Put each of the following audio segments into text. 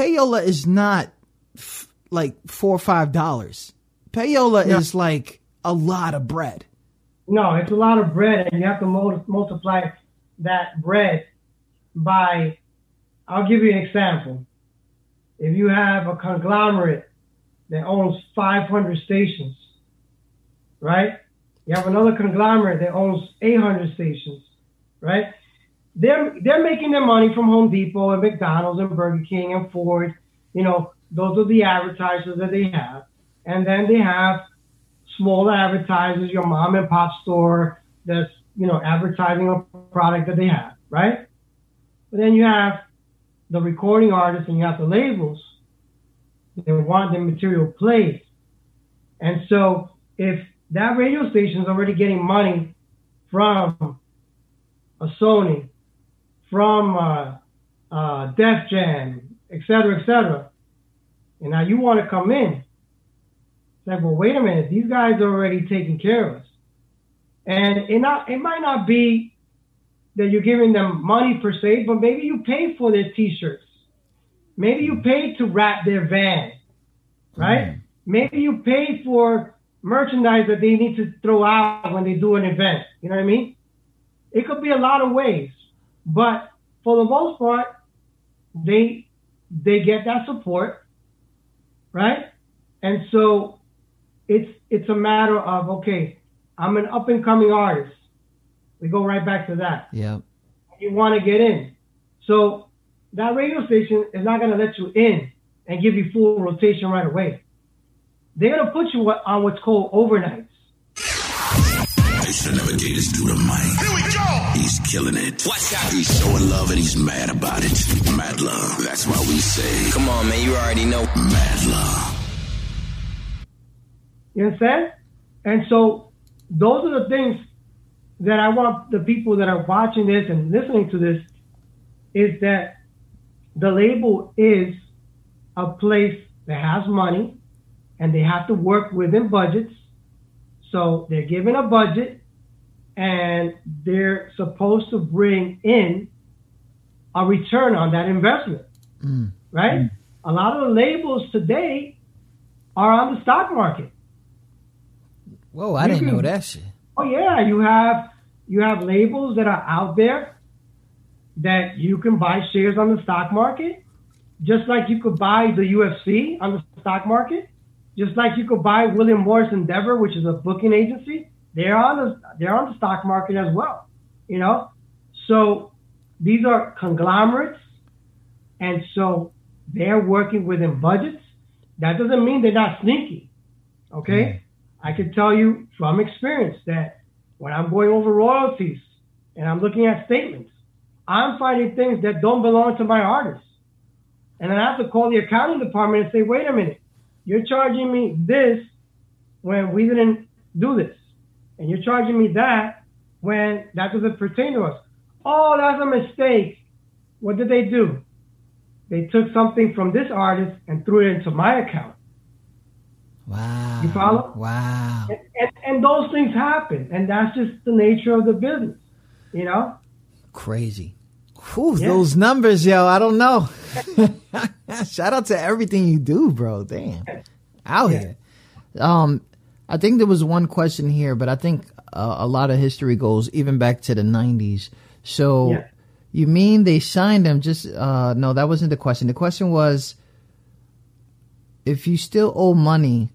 payola is not f- like four or five dollars. Payola Yeah. is like a lot of bread. No, it's a lot of bread, and you have to mul- multiply that bread by. I'll give you an example. If you have a conglomerate that owns 500 stations, right? You have another conglomerate that owns 800 stations, right? They're they're making their money from Home Depot and McDonald's and Burger King and Ford. You know, those are the advertisers that they have, and then they have smaller advertisers, your mom and pop store that's, you know, advertising a product that they have, right? But then you have the recording artists and you have the labels that want their material played. And so if that radio station is already getting money from a Sony, from uh, uh, Def Jam, et cetera, et cetera, and now you want to come in, it's like, well, wait a minute, these guys are already taking care of us. And it not it might not be that you're giving them money per se, but maybe you pay for their t-shirts. Maybe you pay to wrap their van, right? Maybe you pay for merchandise that they need to throw out when they do an event. You know what I mean? It could be a lot of ways, but for the most part, they they get that support, right? And so it's it's a matter of okay, I'm an up and coming artist. We go right back to that. Yeah. You want to get in, so that radio station is not going to let you in and give you full rotation right away. They're going to put you on what's called overnights. They should never gave this dude a mic. Here we go. He's killing it. Watch out. He's showing love and he's mad about it. Mad love. That's why we say. Come on, man. You already know. Mad love. You understand? And so those are the things that I want the people that are watching this and listening to this is that the label is a place that has money and they have to work within budgets. So they're given a budget and they're supposed to bring in a return on that investment, Mm. right? A lot of the labels today are on the stock market. Whoa, I You didn't know that shit. Oh yeah, you have you have labels that are out there that you can buy shares on the stock market, just like you could buy the UFC on the stock market, just like you could buy William Morris Endeavor, which is a booking agency. They're on the they're on the stock market as well, you know. So these are conglomerates, and so they're working within budgets. That doesn't mean they're not sneaky, okay? Mm-hmm. I can tell you from experience that when I'm going over royalties and I'm looking at statements, I'm finding things that don't belong to my artist. And then I have to call the accounting department and say, wait a minute, you're charging me this when we didn't do this. And you're charging me that when that doesn't pertain to us. Oh, that's a mistake. What did they do? They took something from this artist and threw it into my account. Wow. You follow? Wow. And, and, and those things happen, and that's just the nature of the business, you know. Crazy. Whew, Yeah. Those numbers, yo, I don't know. Shout out to everything you do, bro. Damn. Out here. Um, I think there was one question here, but I think uh, a lot of history goes even back to the 90s. So Yeah. you mean they signed him just, uh, no, that wasn't the question. The question was if you still owe money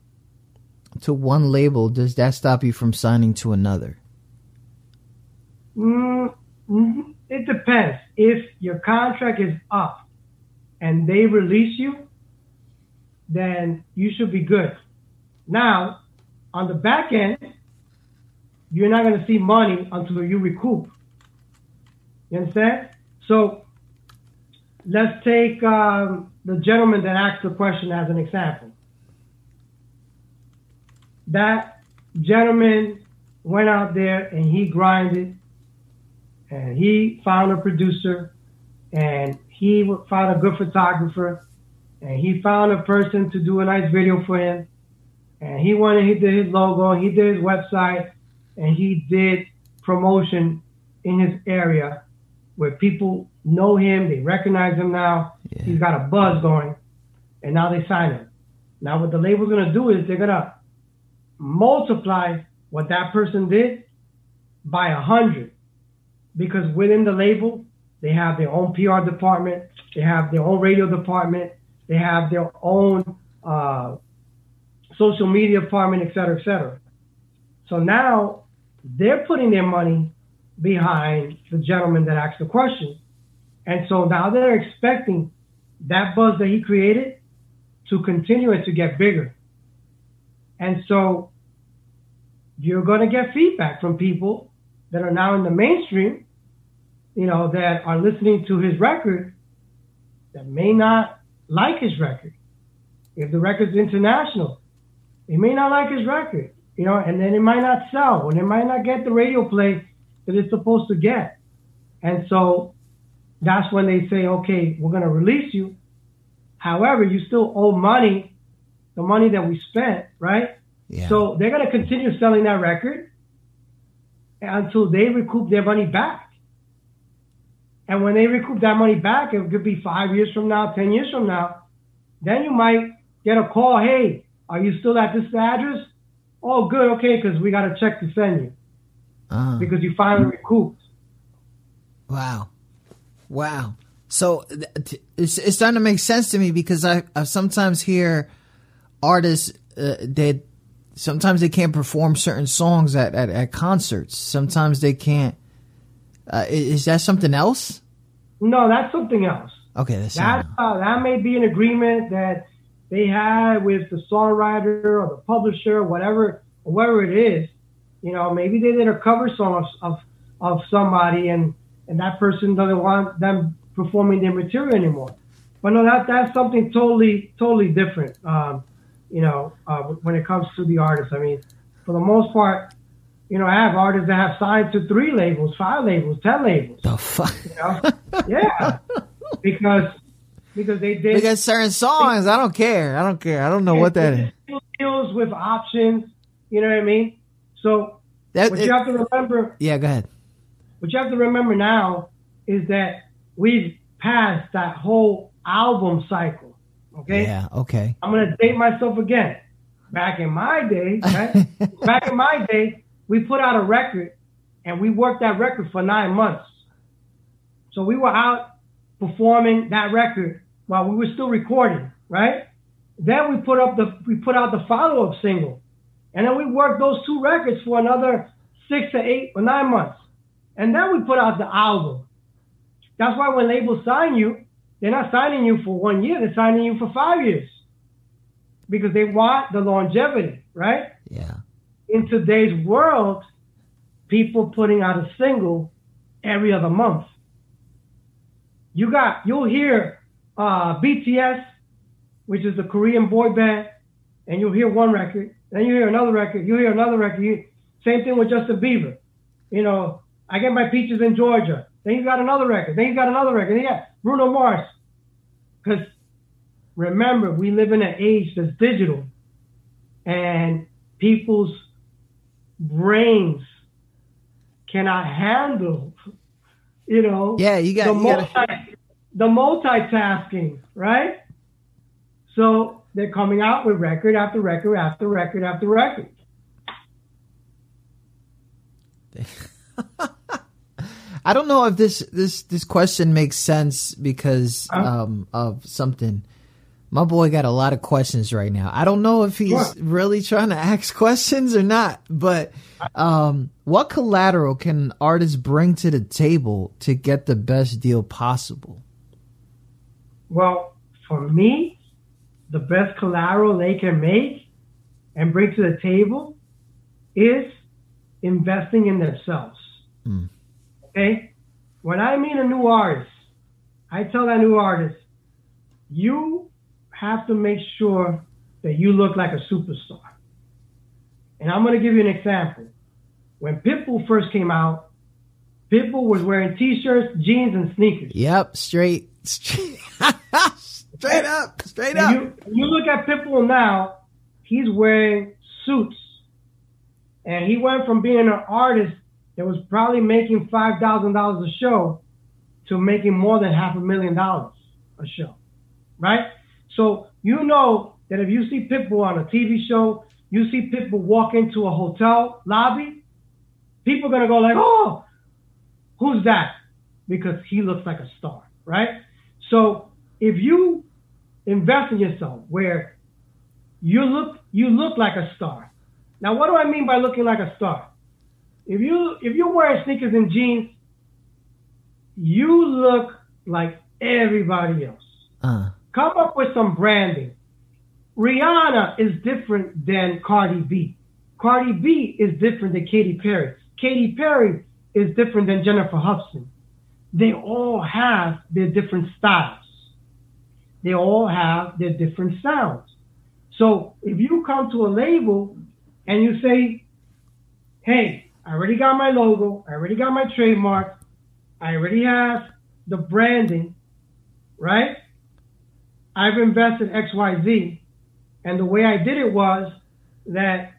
to one label, does that stop you from signing to another? Mm, mhm. It depends. If your contract is up and they release you, then you should be good. Now, on the back end, you're not going to see money until you recoup. You understand? So let's take um, the gentleman that asked the question as an example. That gentleman went out there and he grinded and he found a producer and he found a good photographer and he found a person to do a nice video for him and he went and he did his logo he did his website and he did promotion in his area where people know him they recognize him now Yeah. He's got a buzz going, and now they sign him. Now what the label's gonna do is they're gonna multiply what that person did by a hundred, because within the label they have their own PR department, they have their own radio department, they have their own uh, social media farming, et cetera, et cetera. So now they're putting their money behind the gentleman that asked the question. And so now they're expecting that buzz that he created to continue and to get bigger. And so you're going to get feedback from people that are now in the mainstream, you know, that are listening to his record that may not like his record. If the record's international, they may not like his record, you know, and then it might not sell, and it might not get the radio play that it's supposed to get. And so that's when they say, okay, we're going to release you. However, you still owe money, the money that we spent, right? Yeah. So they're going to continue selling that record until they recoup their money back. And when they recoup that money back, it could be five years from now, 10 years from now. Then you might get a call, hey, are you still at this address? Oh, good, okay, because we got a check to send you. Uh, because you finally recouped. Wow. Wow. So it's, it's starting to make sense to me because I, I sometimes hear artists uh, that sometimes they can't perform certain songs at, at, at concerts. Sometimes they can't. Uh, is that something else? No, that's something else. Okay, that's that, uh, that may be an agreement that they had with the songwriter or the publisher, whatever, whatever it is. You know, maybe they did a cover song of, of, of somebody and, and that person doesn't want them performing their material anymore. But no, that that's something totally totally different. Um, you know, uh, when it comes to the artists, I mean, for the most part, you know, I have artists that have signed to three labels, five labels, ten labels. The fuck? You know? yeah, because because they did because certain songs. They, I don't care. I don't care. I don't know what that is. Deals with options. You know what I mean? So that, what it, you have to remember. Yeah, go ahead. What you have to remember now is that we've passed that whole album cycle. Okay. Yeah. Okay. I'm gonna date myself again. Back in my day, right? back in my day, we put out a record and we worked that record for nine months. So we were out performing that record while we were still recording, right? Then we put up the we put out the follow up single, and then we worked those two records for another six to eight or nine months, and then we put out the album. That's why when labels sign you, they're not signing you for one year; they're signing you for five years because they want the longevity, right? Yeah. In today's world, people putting out a single every other month. You got you'll hear uh, BTS, which is the Korean boy band, and you'll hear one record, then you hear another record, you hear another record. You, same thing with Justin Bieber. You know, I get my peaches in Georgia. Then he's got another record. Then he's got another record. Yeah, Bruno Mars. Because remember, we live in an age that's digital, and people's brains cannot handle, you know, yeah, you got, the, you multi, gotta... the multitasking, right? So they're coming out with record after record after record after record. I don't know if this this this question makes sense because um, of something. My boy got a lot of questions right now. I don't know if he's really trying to ask questions or not, but um, what collateral can artists bring to the table to get the best deal possible? Well, for me, the best collateral they can make and bring to the table is investing in themselves. Mm. Okay? When I meet a new artist, I tell that new artist, you have to make sure that you look like a superstar. And I'm going to give you an example. When Pitbull first came out, Pitbull was wearing t-shirts, jeans, and sneakers. Yep, straight, straight, up, straight up. You, you look at Pitbull now; he's wearing suits, and he went from being an artist that was probably making five thousand dollars a show to making more than half a million dollars. a show, right? So you know that if you see Pitbull on a TV show, you see Pitbull walk into a hotel lobby, people are gonna go like, "Oh, who's that?" Because he looks like a star, right? So if you invest in yourself where you look you look like a star. Now, what do I mean by looking like a star? If you if you're wearing sneakers and jeans, you look like everybody else. Uh, Come up with some branding. Rihanna is different than Cardi B. Cardi B is different than Katy Perry. Katy Perry is different than Jennifer Hudson. They all have their different styles. They all have their different sounds. So if you come to a label and you say, hey, I already got my logo, I already got my trademark, I already have the branding, right? I've invested XYZ. And the way I did it was that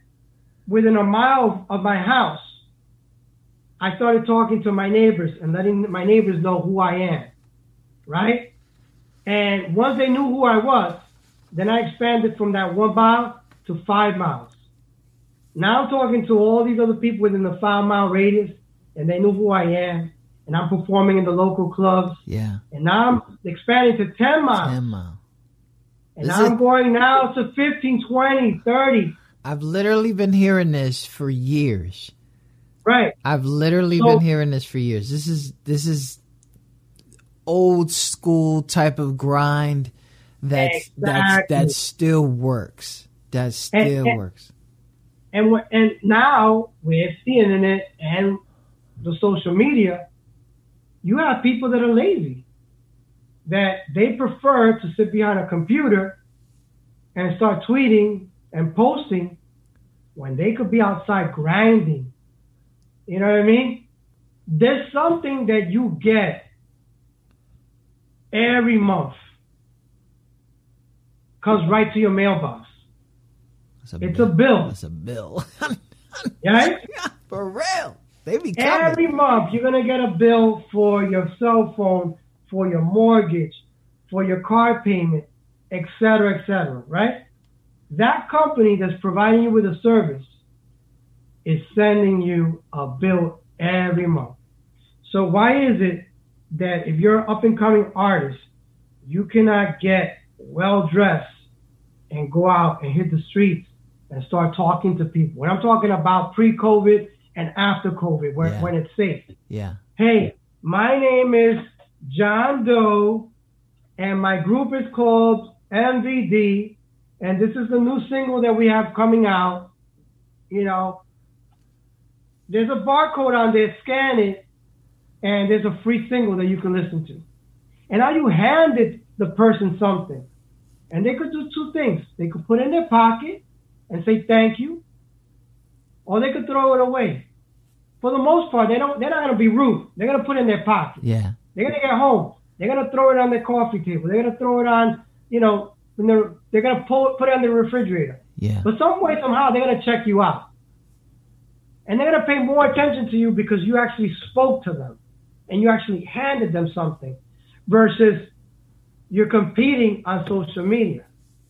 within a mile of my house, I started talking to my neighbors and letting my neighbors know who I am, right? And once they knew who I was, then I expanded from that one mile to five miles. Now I'm talking to all these other people within the five mile radius, and they knew who I am, and I'm performing in the local clubs. yeah. And now I'm expanding to 10 miles. 10 mile. And Is I'm going now to 15, 20, 30. I've literally been hearing this for years. Right. I've literally So- been hearing this for years. This is this is old school type of grind that's that's that still works. That still and- works. And, and now with the internet and the social media, you have people that are lazy, that they prefer to sit behind a computer and start tweeting and posting when they could be outside grinding. You know what I mean? There's something that you get every month comes right to your mailbox. It's a It's a bill, It's a bill. right? for real. They be coming. Every month, you're going to get a bill for your cell phone, for your mortgage, for your car payment, etc., cetera, et cetera, right? That company that's providing you with a service is sending you a bill every month. So why is it that if you're an up and coming artist, you cannot get well dressed and go out and hit the streets and start talking to people? When I'm talking about pre-COVID and after COVID, when, Yeah. when it's safe. yeah. Hey, my name is John Doe, and my group is called MVD, and this is the new single that we have coming out. You know, there's a barcode on there, scan it, and there's a free single that you can listen to. And now you handed the person something, and they could do two things. They could put it in their pocket and say thank you, or they could throw it away for the most part, they don't. They're not gonna be rude. They're gonna put it in their pocket. Yeah. They're gonna get home. They're gonna throw it on their coffee table. They're gonna throw it on, you know, when they're they're gonna pull it, put it on the refrigerator. Yeah. But some way, somehow, they're gonna check you out, and they're gonna pay more attention to you because you actually spoke to them, and you actually handed them something, versus you're competing on social media,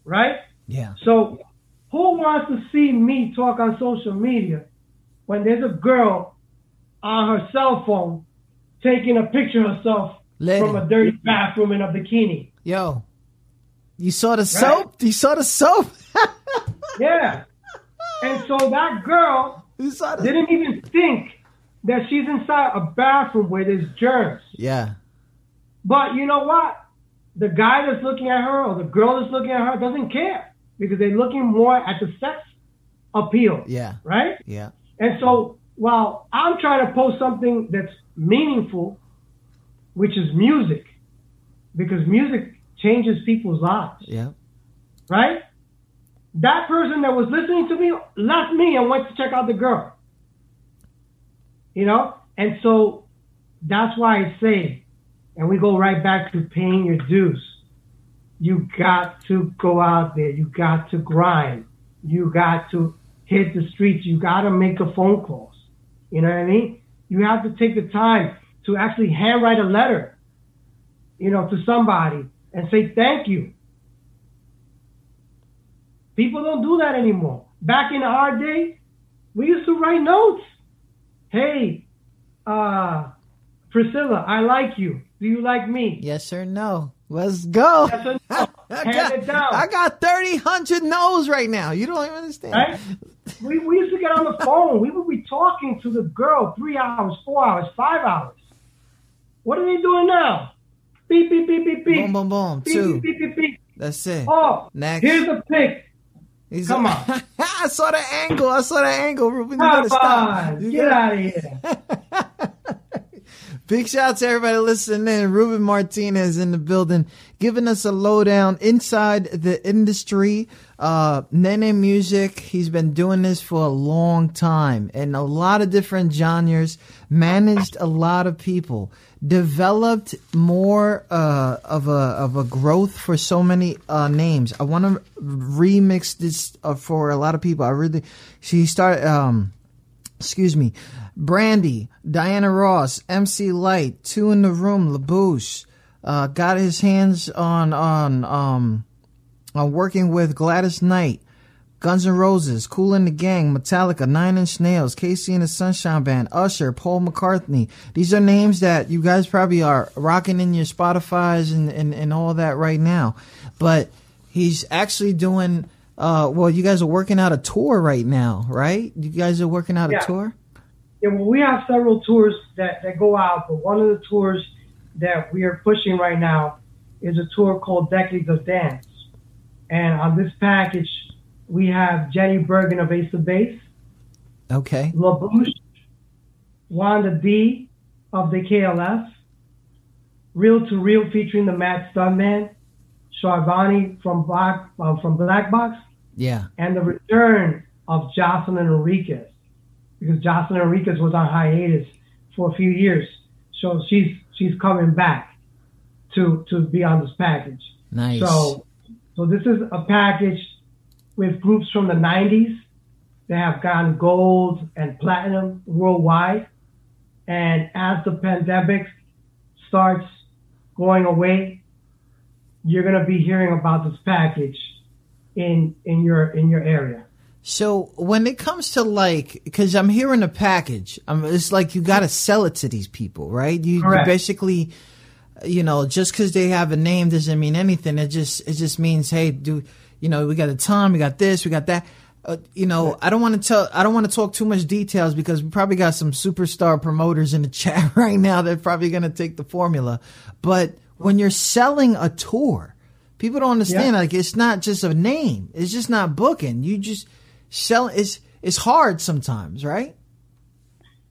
right? Yeah. So, who wants to see me talk on social media when there's a girl on her cell phone taking a picture of herself Lady. from a dirty bathroom in a bikini? Yo. You saw the soap? You saw the soap? Yeah. And so that girl the didn't even think that she's inside a bathroom where there's germs. Yeah. But you know what? The guy that's looking at her or the girl that's looking at her doesn't care because they're looking more at the sex appeal, Yeah. right? Yeah. And so while I'm trying to post something that's meaningful, which is music, because music changes people's lives, Yeah. right? That person that was listening to me left me and went to check out the girl. You know? And so that's why I say, and we go right back to paying your dues. You got to go out there. You got to grind. You got to hit the streets. You got to make the phone calls. You know what I mean? You have to take the time to actually handwrite a letter, you know, to somebody and say thank you. People don't do that anymore. Back in our day, we used to write notes. Hey, uh, Priscilla, I like you. Do you like me? Yes or no? Let's go. Yes or no? I, Hand it down. I got 30, 100 no's right now. You don't even understand. Right? We, we used to get on the phone. We would be talking to the girl three hours, four hours, five hours. What are they doing now? Beep, beep, beep, beep, beep. Boom, boom, boom. Beep, Two. beep, beep, beep, beep. That's it. Oh, Next. here's a pic. He's come on. I saw the angle. I saw the angle, Ruben. You gotta stop. You Get gotta- out of here. Big shout out to everybody listening in. Ruben Martinez in the building, giving us a lowdown inside the industry. Uh, Nene Music, he's been doing this for a long time and a lot of different genres, managed a lot of people, developed more uh, of a of a growth for so many uh, names. I want to remix this uh, for a lot of people. I really, she started. Um, excuse me, Brandy, Diana Ross, MC Lyte, Two in the Room, La Bouche, uh, got his hands on on um on working with Gladys Knight, Guns N' Roses, Kool & the Gang, Metallica, Nine Inch Nails, KC and the Sunshine Band, Usher, Paul McCartney. These are names that you guys probably are rocking in your Spotify's and, and, and all that right now. But he's actually doing uh well you guys are working out a tour right now, right? You guys are working out Yeah. a tour? Yeah, well, we have several tours that, that go out, but one of the tours that we are pushing right now is a tour called Decades of Dance. And on this package, we have Jenny Berggren of Ace of Base, Okay. La Bouche, Wanda Dee of the KLF, Reel 2 Real featuring the Mad Stuntman, Charvoni from Black uh, from Black Box, Yeah. and the return of Jocelyn Enriquez because Jocelyn Enriquez was on hiatus for a few years, so she's she's coming back to to be on this package. Nice. So so this is a package with groups from the 90s that have gone gold and platinum worldwide, and as the pandemic starts going away, you're gonna be hearing about this package in in your in your area. So when it comes to like, because I'm hearing a package, um, it's like you got to sell it to these people, right? You, you basically, you know, just because they have a name doesn't mean anything. It just it just means, hey, do you know, we got a time, we got this, we got that. Uh, you know, I don't want to tell, I don't want to talk too much details because we probably got some superstar promoters in the chat right now that probably going to take the formula. But when you're selling a tour, people don't understand. Yeah. Like it's not just a name. It's just not booking. You just sell. It's it's hard sometimes, right?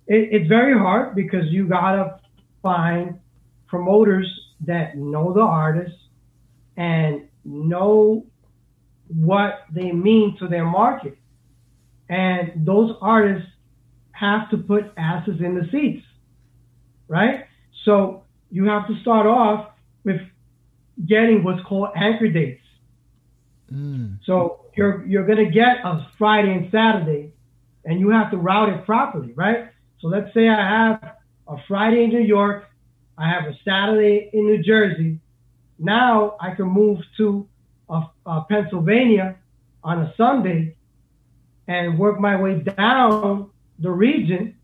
it, it's very hard because you gotta find promoters that know the artist and know what they mean to their market. And those artists have to put asses in the seats, right? So you have to start off with getting what's called anchor dates. Mm. So you're you're gonna get a Friday and Saturday, and you have to route it properly, right? So let's say I have a Friday in New York, I have a Saturday in New Jersey. Now I can move to uh, uh, Pennsylvania on a Sunday and work my way down the region,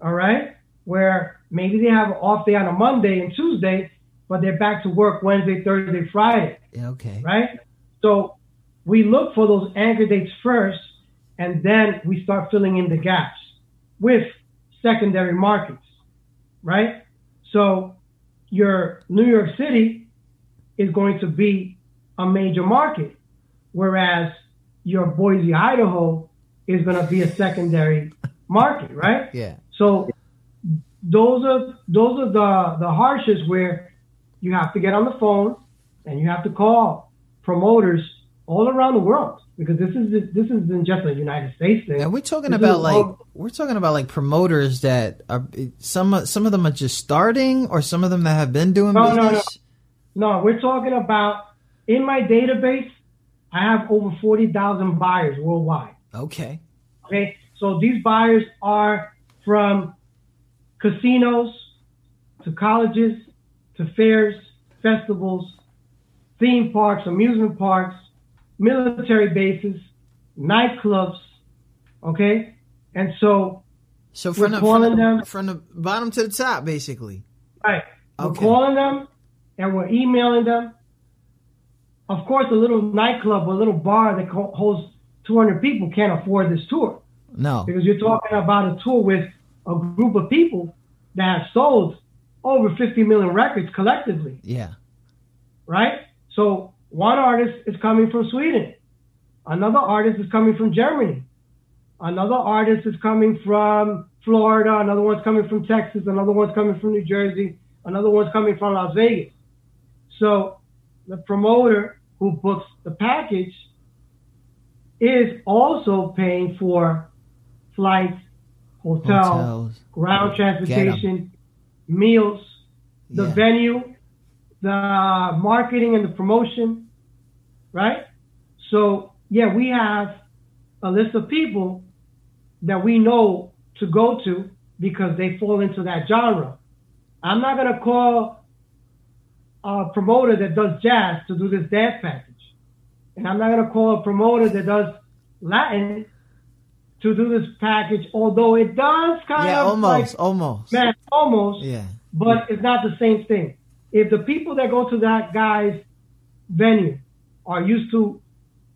all right, where maybe they have an off day on a Monday and Tuesday, but they're back to work Wednesday, Thursday, Friday Yeah, okay. right? So we look for those anchor dates first, and then we start filling in the gaps with secondary markets, right? So your New York City is going to be a major market, whereas your Boise, Idaho is going to be a secondary market, right? Yeah. So those are those are the the harshes where you have to get on the phone and you have to call promoters all around the world because this is this isn't just a United States thing. And we're talking This about like all- we're talking about like promoters that are some some of them are just starting, or some of them that have been doing No, no, business. no, we're talking about in my database. I have over forty thousand buyers worldwide. Okay. Okay, so these buyers are from casinos to colleges to fairs, festivals, theme parks, amusement parks, military bases, nightclubs. Okay, and so so from the, from them, from the bottom to the top, basically. Right. Okay. We're calling them and we're emailing them. Of course, a little nightclub or a little bar that holds 200 people can't afford this tour. No. Because you're talking about a tour with a group of people that have sold over 50 million records collectively. Yeah. Right? So one artist is coming from Sweden. Another artist is coming from Germany. Another artist is coming from Florida. Another one's coming from Texas. Another one's coming from New Jersey. Another one's coming from Las Vegas. So the promoter who books the package is also paying for flights, hotels, hotels. ground transportation, meals, the yeah. venue, the marketing and the promotion, right? So yeah, we have a list of people that we know to go to because they fall into that genre. I'm not gonna call a promoter that does jazz to do this dance package, and I'm not gonna call a promoter that does Latin to do this package. Although it does kind yeah, of almost, like, almost, man, almost, yeah, but it's not the same thing. If the people that go to that guy's venue are used to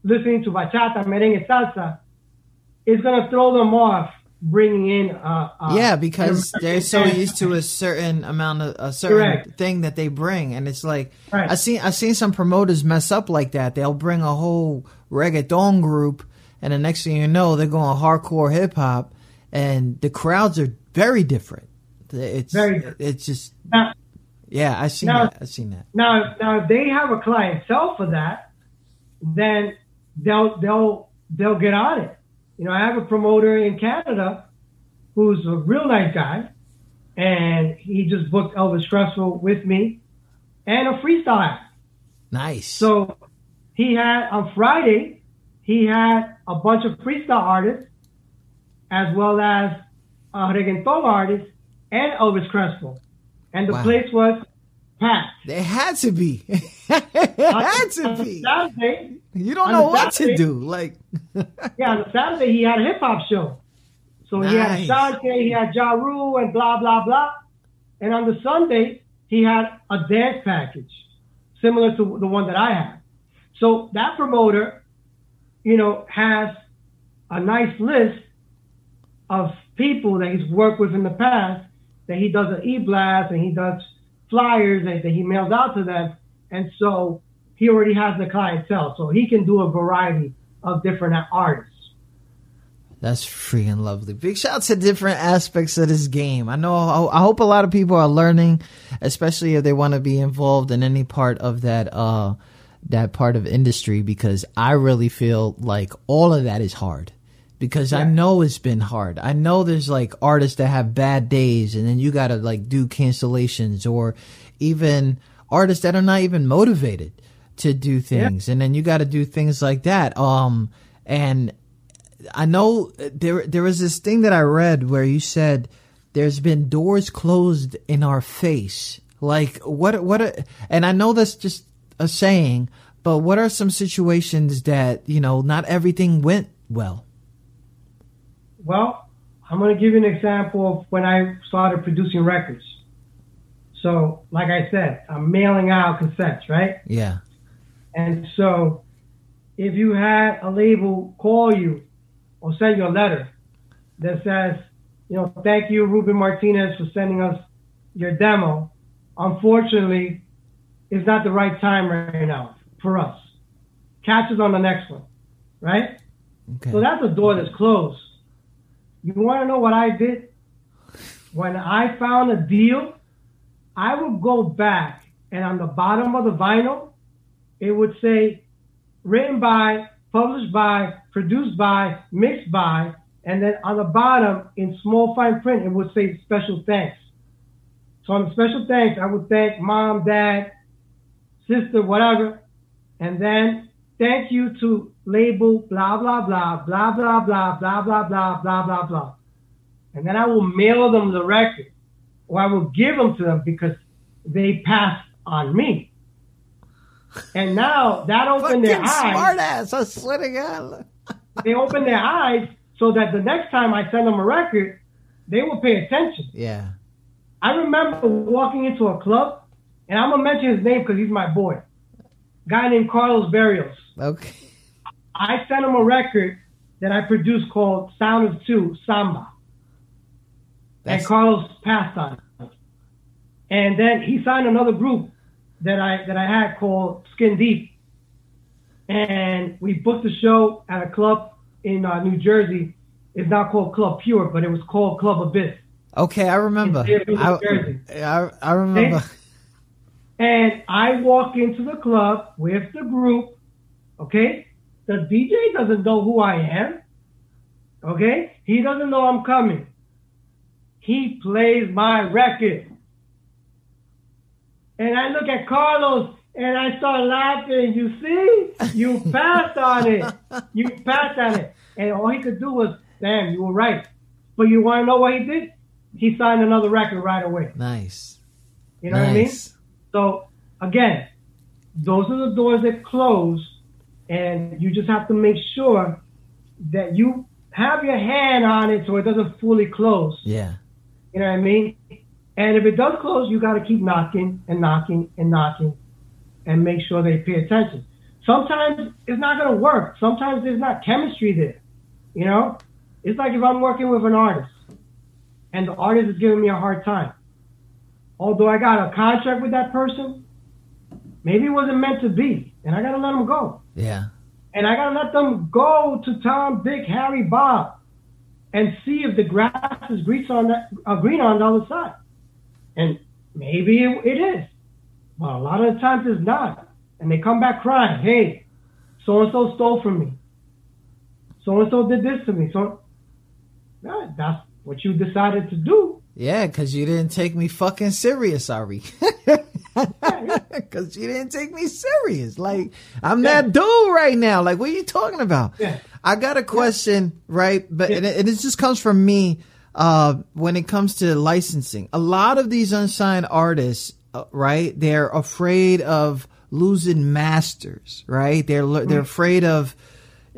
listening to bachata, merengue, salsa, it's gonna throw them off bringing in. Uh, uh, yeah, because they're so used to a certain amount of a certain Correct. thing that they bring, and it's like right. I seen I seen some promoters mess up like that. They'll bring a whole reggaeton group, and the next thing you know, they're going hardcore hip hop, and the crowds are very different. It's very different. it's just now, yeah, I seen now, that. I seen that. Now, now if they have a clientele for that, then they'll they'll they'll get on it. You know, I have a promoter in Canada who's a real nice guy, and he just booked Elvis Crespo with me and a freestyle Nice. So he had on Friday, he had a bunch of freestyle artists as well as a reggaeton artist and Elvis Crespo. And the wow. place was packed. They had to be. it had to be. Saturday, you don't know what Saturday, to do. Like, yeah, on the Saturday he had a hip hop show. So nice. he had Shantae, he had Ja Rule, and blah blah blah. And on the Sunday he had a dance package similar to the one that I had. So that promoter, you know, has a nice list of people that he's worked with in the past that he does an e-blast and he does flyers that, that he mails out to them. And so he already has the clientele, so he can do a variety of different artists. That's freaking lovely. Big shout out to different aspects of this game. I know, I hope a lot of people are learning, especially if they want to be involved in any part of that, uh, that part of industry, because I really feel like all of that is hard. Because yeah. I know it's been hard. I know there's like artists that have bad days and then you gotta like do cancellations or even artists that are not even motivated to do things, yeah. and then you got to do things like that. Um, and I know there there was this thing that I read where you said there's been doors closed in our face. Like what what? A, and I know that's just a saying, but what are some situations that you know not everything went well? Well, I'm going to give you an example of when I started producing records. So, like I said, I'm mailing out cassettes, right? Yeah. And so if you had a label call you or send you a letter that says, you know, thank you, Ruben Martinez, for sending us your demo. Unfortunately, it's not the right time right now for us. Catch us on the next one, right? Okay. So that's a door that's closed. You want to know what I did? When I found a deal, I would go back and on the bottom of the vinyl, it would say written by, published by, produced by, mixed by, and then on the bottom in small fine print, it would say special thanks. So on the special thanks, I would thank mom, dad, sister, whatever, and then thank you to label blah blah blah blah blah blah blah blah blah blah blah blah. And then I will mail them the record or I will give them to them because they passed on me. And now that opened their eyes. Smart ass, I swear to God. they opened their eyes so that the next time I send them a record, they will pay attention. Yeah. I remember walking into a club, and I'm gonna mention his name because he's my boy. Guy named Carlos Barrios. Okay. I sent him a record that I produced called Sound of Two Samba. That's- and Carlos passed on. And then he signed another group that I that I had called Skin Deep. And we booked a show at a club in uh, New Jersey. It's not called Club Pure, but it was called Club Abyss. Okay, I remember. I. I, I remember. And I walk into the club with the group. Okay, the DJ doesn't know who I am. Okay, he doesn't know I'm coming. He plays my record. And I look at Carlos and I start laughing. You see? You passed on it. You passed on it. And all he could do was, damn, you were right. But you want to know what he did? He signed another record right away. Nice. You know what I mean? So again, those are the doors that close, and you just have to make sure that you have your hand on it so it doesn't fully close. Yeah. You know what I mean? And if it does close, you got to keep knocking and knocking and knocking, and make sure they pay attention. Sometimes it's not going to work. Sometimes there's not chemistry there. You know, it's like if I'm working with an artist, and the artist is giving me a hard time although I got a contract with that person, maybe it wasn't meant to be, and I gotta let them go. Yeah. And I gotta let them go to Tom, Dick, Harry, Bob, and see if the grass is green on that, uh, green on the other side. And maybe it, it is, but a lot of the times it's not. And they come back crying, "Hey, so and so stole from me. So and so did this to me." So yeah, that's what you decided to do. Yeah, because you didn't take me fucking serious, Ari. Because you didn't take me serious. Like, I'm that dude right now. Like, what are you talking about? Yeah. I got a question, right? But and, it, and it just comes from me uh, when it comes to licensing. A lot of these unsigned artists, uh, right? They're afraid of losing masters, right? They're they're afraid of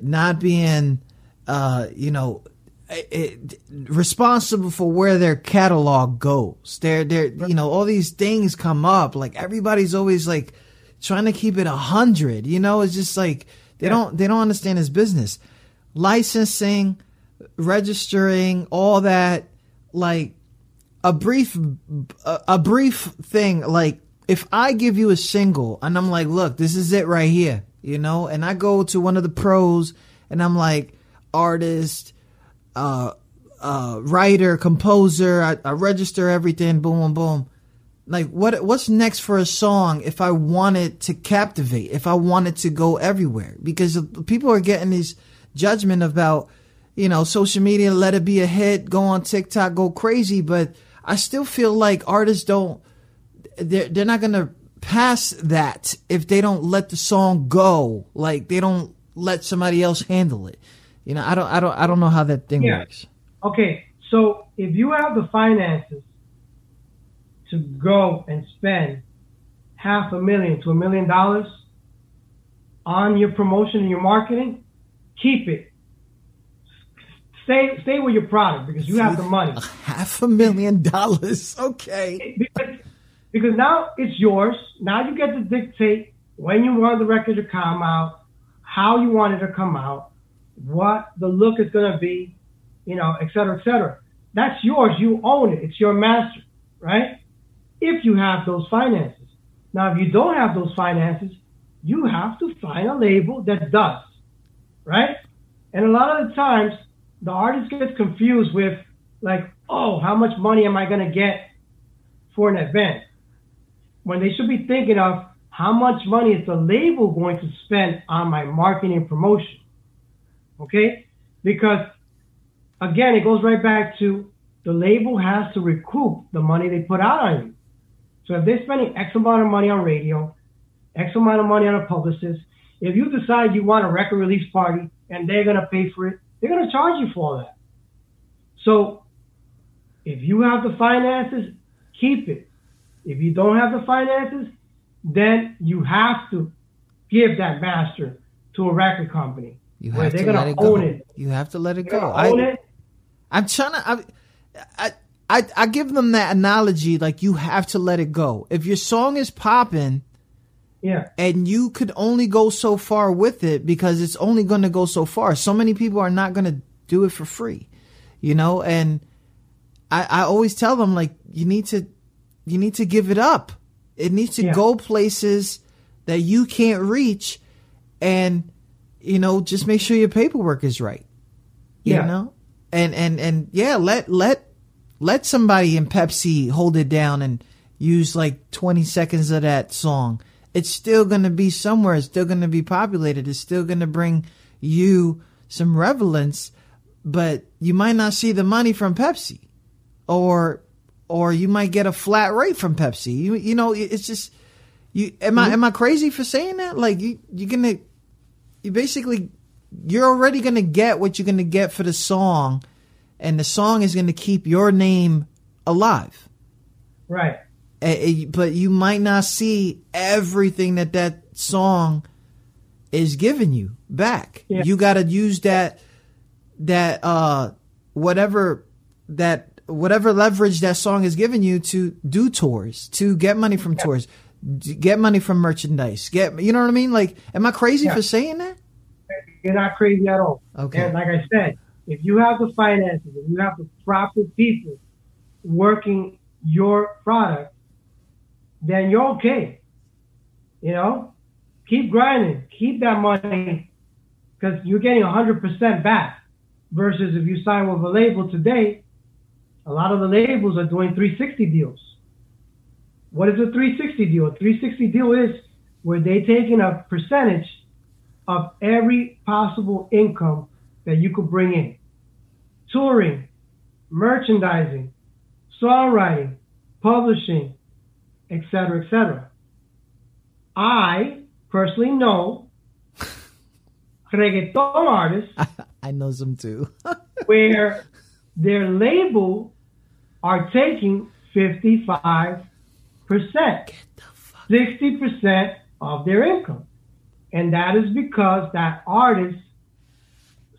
not being, uh, you know, it, responsible for where their catalog goes. They're, they're, you know, all these things come up. Like everybody's always like trying to keep it a hundred. You know, it's just like they don't they don't understand his business. Licensing, registering, all that. Like a brief a, brief thing. Like if I give you a single and I'm like, look, this is it right here. You know, and I go to one of the pros and I'm like, artist uh, uh, writer, composer. I, I register everything. Boom, boom. Like what? What's next for a song? If I want it to captivate, if I want it to go everywhere, because people are getting this judgment about, you know, social media. Let it be a hit. Go on TikTok. Go crazy. But I still feel like artists don't. They're they're not gonna pass that if they don't let the song go. Like they don't let somebody else handle it. You know, I don't, I don't, I don't know how that thing Yeah. works. Okay, so if you have the finances to go and spend half a million to a million dollars on your promotion and your marketing, keep it. Stay, stay with your product because you have the money. Half a million dollars. Okay. Because, because now it's yours. Now you get to dictate when you want the record to come out, how you want it to come out, what the look is going to be, you know, et cetera, et cetera. That's yours. You own it. It's your master, right? If you have those finances. Now, if you don't have those finances, you have to find a label that does, right? And a lot of the times, the artist gets confused with, like, oh, how much money am I going to get for an event? When they should be thinking of how much money is the label going to spend on my marketing and promotion? Okay? Because again, it goes right back to the label has to recoup the money they put out on you. So if they're spending X amount of money on radio, X amount of money on a publicist, if you decide you want a record release party and they're going to pay for it, they're going to charge you for all that. So if you have the finances, keep it. If you don't have the finances, then you have to give that master to a record company. You have to let it go. It. You have to let it they're go. I. I'm trying to. I, I, I, I give them that analogy like you have to let it go. If your song is popping, yeah, and you could only go so far with it because it's only going to go so far. So many people are not going to do it for free, you know. And I, I always tell them like you need to, you need to give it up. It needs to yeah. go places that you can't reach, and you know, just make sure your paperwork is right. You yeah. know? And and and yeah, let let let somebody in Pepsi hold it down and use like 20 seconds of that song. It's still going to be somewhere. It's still going to be populated. It's still going to bring you some relevance, but you might not see the money from Pepsi or or you might get a flat rate from Pepsi. You you know, it's just you am I mm-hmm. am I crazy for saying that? Like you you're going to you basically you're already going to get what you're going to get for the song and the song is going to keep your name alive right but you might not see everything that that song is giving you back yeah. you got to use that that uh whatever that whatever leverage that song is giving you to do tours to get money from yeah. tours get money from merchandise. Get you know what I mean? Like, am I crazy yeah. for saying that? You're not crazy at all. Okay. And like I said, if you have the finances, if you have the proper people working your product, then you're okay. You know, keep grinding, keep that money because you're getting 100% back. Versus if you sign with a label today, a lot of the labels are doing 360 deals. What is a 360 deal? A 360 deal is where they taking a percentage of every possible income that you could bring in. Touring, merchandising, songwriting, publishing, etc., etc. I personally know reggaeton artists. I know some too. where their label are taking 55 percent, sixty percent of their income, and that is because that artist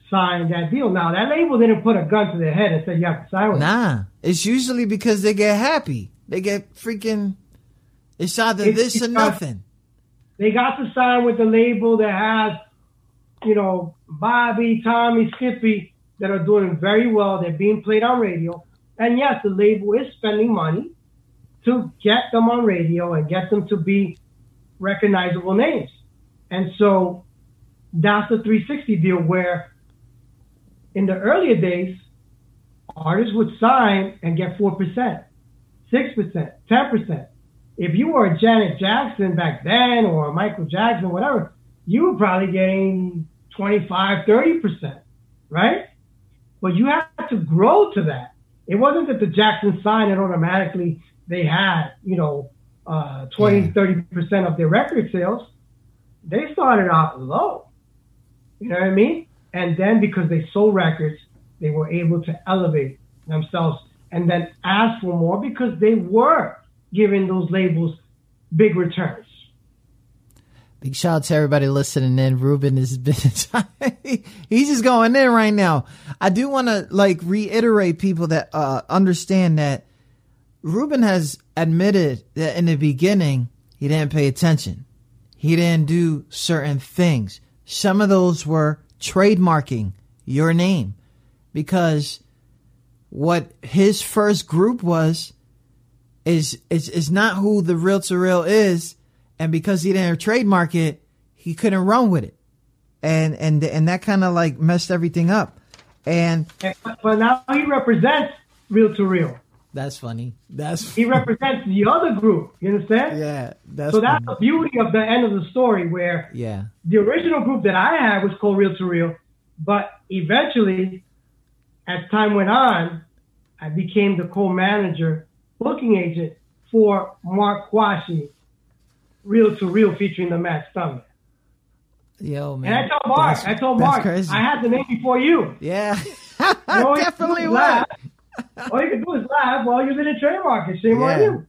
signed that deal. Now that label didn't put a gun to their head and said you have to sign with. Nah, it's usually because they get happy. They get freaking. It's either it's this or nothing. They got to sign with the label that has, you know, Bobby, Tommy, Skippy that are doing very well. They're being played on radio. And yes, the label is spending money to get them on radio and get them to be recognizable names. And so that's the 360 deal where in the earlier days, artists would sign and get 4%, 6%, 10%. If you were a Janet Jackson back then or Michael Jackson, whatever, you were probably getting 25, 30%, right? But you had to grow to that. It wasn't that the Jackson signed and automatically they had, you know, uh, 20, yeah. 30% of their record sales, they started out low. You know what I mean? And then because they sold records, they were able to elevate themselves and then ask for more because they were giving those labels big returns. Big shout out to everybody listening in. Ruben has been he's just going in right now. I do want to like reiterate people that uh, understand that Ruben has admitted that in the beginning he didn't pay attention. He didn't do certain things. Some of those were trademarking your name because what his first group was is is is not who the Reel 2 Real is and because he didn't trademark it he couldn't run with it and and and that kind of like messed everything up and but now he represents Reel 2 Real that's funny. That's he represents the other group. You understand? Yeah. That's so that's funny. the beauty of the end of the story, where yeah, the original group that I had was called Real to Real, but eventually, as time went on, I became the co-manager, booking agent for Mark Quashie, Reel 2 Real, featuring the Mad Stuntman. Yo, man. And I told Mark, that's, I told Mark. I had the name before you. Yeah, you definitely would. All you can do is laugh while you're in a trademark. Shame yeah. on you.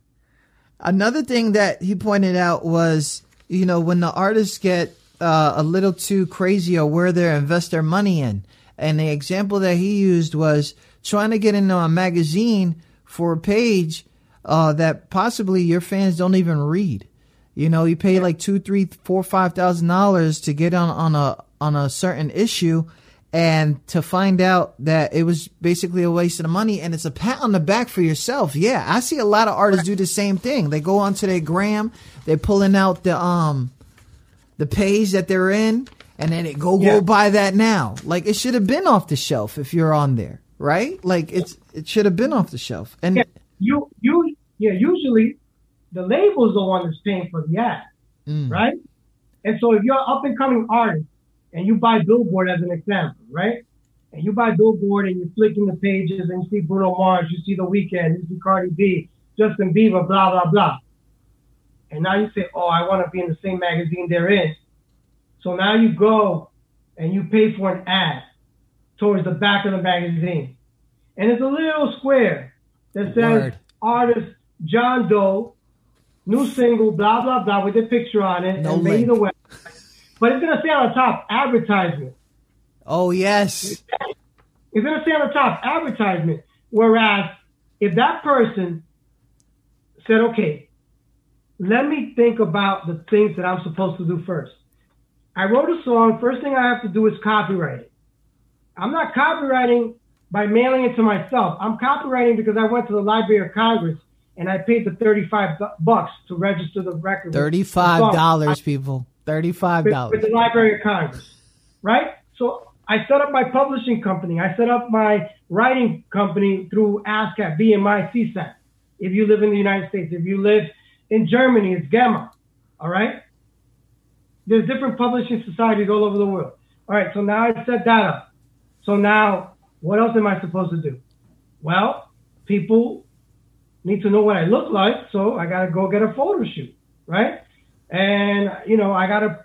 Another thing that he pointed out was you know, when the artists get uh, a little too crazy or where they invest their money in. And the example that he used was trying to get into a magazine for a page uh, that possibly your fans don't even read. You know, you pay like two, three, four, five thousand dollars to get on on a on a certain issue, and to find out that it was basically a waste of money, and it's a pat on the back for yourself. Yeah, I see a lot of artists do the same thing. They go onto their gram, they're pulling out the um the page that they're in, and then it go Yeah. go buy that now. Like it should have been off the shelf if you're on there, right? Like it's it should have been off the shelf. And Yeah, you you yeah. Usually, the label's the one that's paying for the ad, Mm. right? And so if you're an up and coming artist and you buy Billboard as an example, right? And you buy Billboard and you're flicking the pages and you see Bruno Mars, you see The Weeknd, you see Cardi B, Justin Bieber, blah blah blah. And now you say, oh, I want to be in the same magazine they're in. So now you go and you pay for an ad towards the back of the magazine. And it's a little square that says Word. artist John Doe, new single, blah, blah, blah, with a picture on it, No and link. the website. But it's going to say on the top, advertisement. oh yes, It's going to say on the top, advertisement. Whereas if that person said, okay, let me think about the things that I'm supposed to do first. I wrote a song. First thing I have to do is copyright it. I'm not copywriting by mailing it to myself. I'm copywriting because I went to the Library of Congress and I paid the 35 bu- bucks to register the record. $35, people. Thirty five with, dollars. with the Library of Congress, right? So I set up my publishing company. I set up my writing company through ASCAP, BMI, SESAC. If you live in the United States, if you live in Germany, it's GEMA. All right. There's different publishing societies all over the world. All right. So now I set that up. So now, what else am I supposed to do? Well, people need to know what I look like, so I gotta go get a photo shoot, right? And you know, I gotta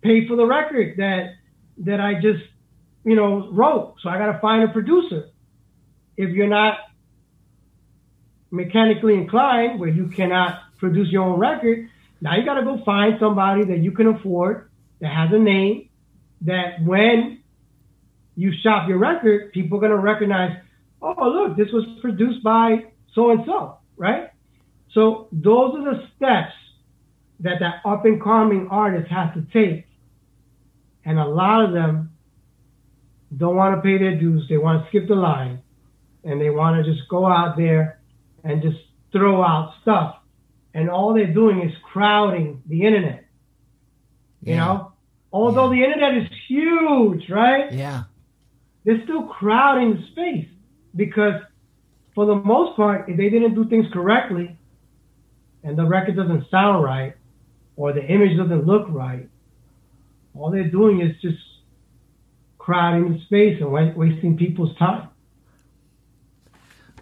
pay for the record that that I just you know wrote. So I gotta find a producer. If you're not mechanically inclined, where you cannot produce your own record, now you gotta go find somebody that you can afford that has a name that when you shop your record, people are gonna recognize, oh look, this was produced by so and so, right? So those are the steps that that up and coming artist has to take. And a lot of them don't want to pay their dues. They want to skip the line and they want to just go out there and just throw out stuff. And all they're doing is crowding the internet. You know? Although the internet is huge, right? Yeah. They're still crowding the space because for the most part, if they didn't do things correctly and the record doesn't sound right or the image doesn't look right, all they're doing is just crowding the space and wasting people's time.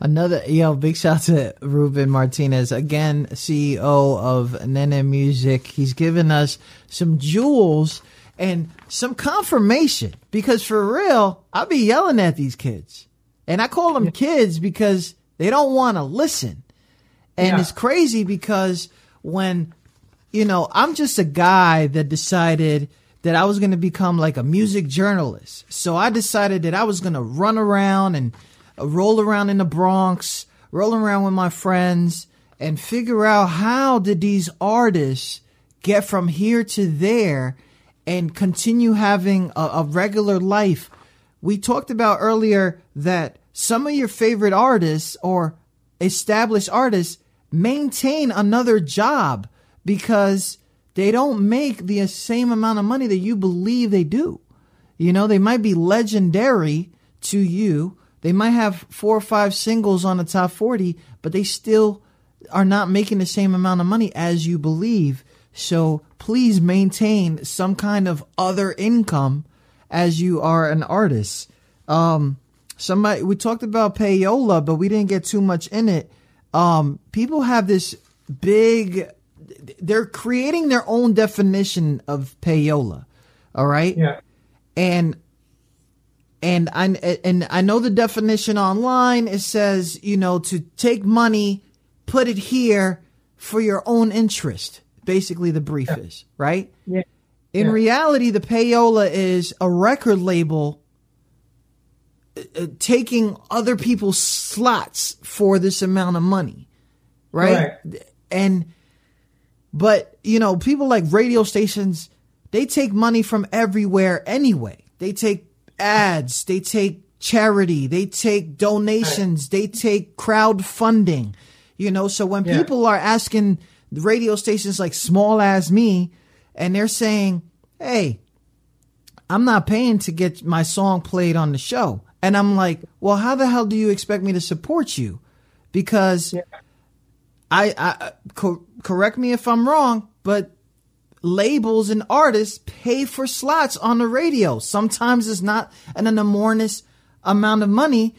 Another yo, big shout to Ruben Martinez again, CEO of Nene Music. He's given us some jewels and some confirmation. Because for real, I'll be yelling at these kids, and I call them kids because they don't want to listen, and Yeah. it's crazy because when you know I'm just a guy that decided that I was going to become like a music journalist, so I decided that I was going to run around and roll around in the Bronx, roll around with my friends, and figure out how did these artists get from here to there and continue having a, a regular life. We talked about earlier that some of your favorite artists or established artists maintain another job because they don't make the same amount of money that you believe they do. You know, they might be legendary to you. They might have four or five singles on the top 40, but they still are not making the same amount of money as you believe. So please maintain some kind of other income as you are an artist. Um, somebody, we talked about payola, but we didn't get too much in it. Um, people have this big, they're creating their own definition of payola. All right Yeah. and and I and I know the definition online. It says you know to take money, put it here for your own interest. Basically the brief Yeah. is, right? Yeah. In Yeah. reality, the payola is a record label uh, uh, taking other people's slots for this amount of money, right? And but you know, people like radio stations, they take money from everywhere anyway. They take ads, they take charity, they take donations, they take crowdfunding. You know, so when Yeah. people are asking the radio stations like Small As Me, and they're saying, "Hey, I'm not paying to get my song played on the show," and I'm like, "Well, how the hell do you expect me to support you?" Because Yeah. I, I co- correct me if I'm wrong, but labels and artists pay for slots on the radio. Sometimes it's not an enormous amount of money,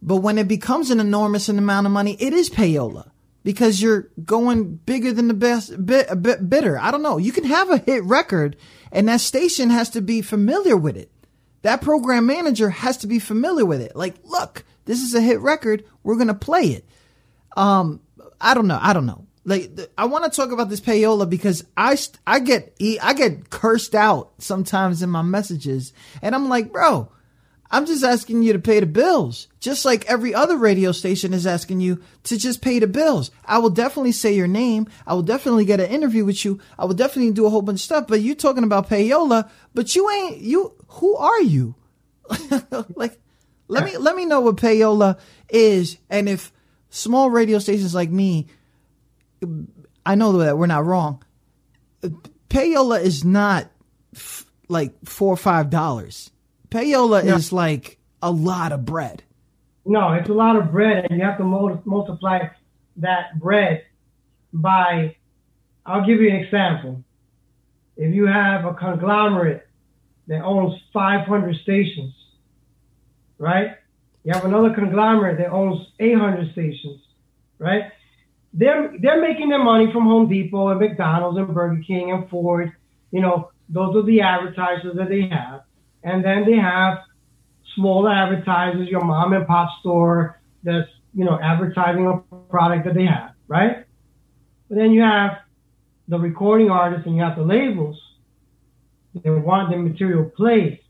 but when it becomes an enormous amount of money, it is payola because you're going bigger than the best bit, bit bitter. I don't know. You can have a hit record and that station has to be familiar with it. That program manager has to be familiar with it. Like, look, this is a hit record. We're going to play it. Um, I don't know. I don't know. Like, th- I want to talk about this payola because I, st- I get, e- I get cursed out sometimes in my messages and I'm like, bro, I'm just asking you to pay the bills. Just like every other radio station is asking you to just pay the bills. I will definitely say your name. I will definitely get an interview with you. I will definitely do a whole bunch of stuff, but you're talking about payola, but you ain't, you, who are you? like, let me, let me know what payola is. And if small radio stations like me, I know that we're not wrong. Payola is not f- like four or five dollars. Payola Yeah. is like a lot of bread. No, it's a lot of bread, and you have to mul- multiply that bread by. I'll give you an example. If you have a conglomerate that owns 500 stations, right? You have another conglomerate that owns 800 stations, right? They're they're making their money from Home Depot and McDonald's and Burger King and Ford. You know, those are the advertisers that they have, and then they have smaller advertisers, your mom and pop store that's, you know, advertising a product that they have, right? But then you have the recording artists and you have the labels. They want their material played.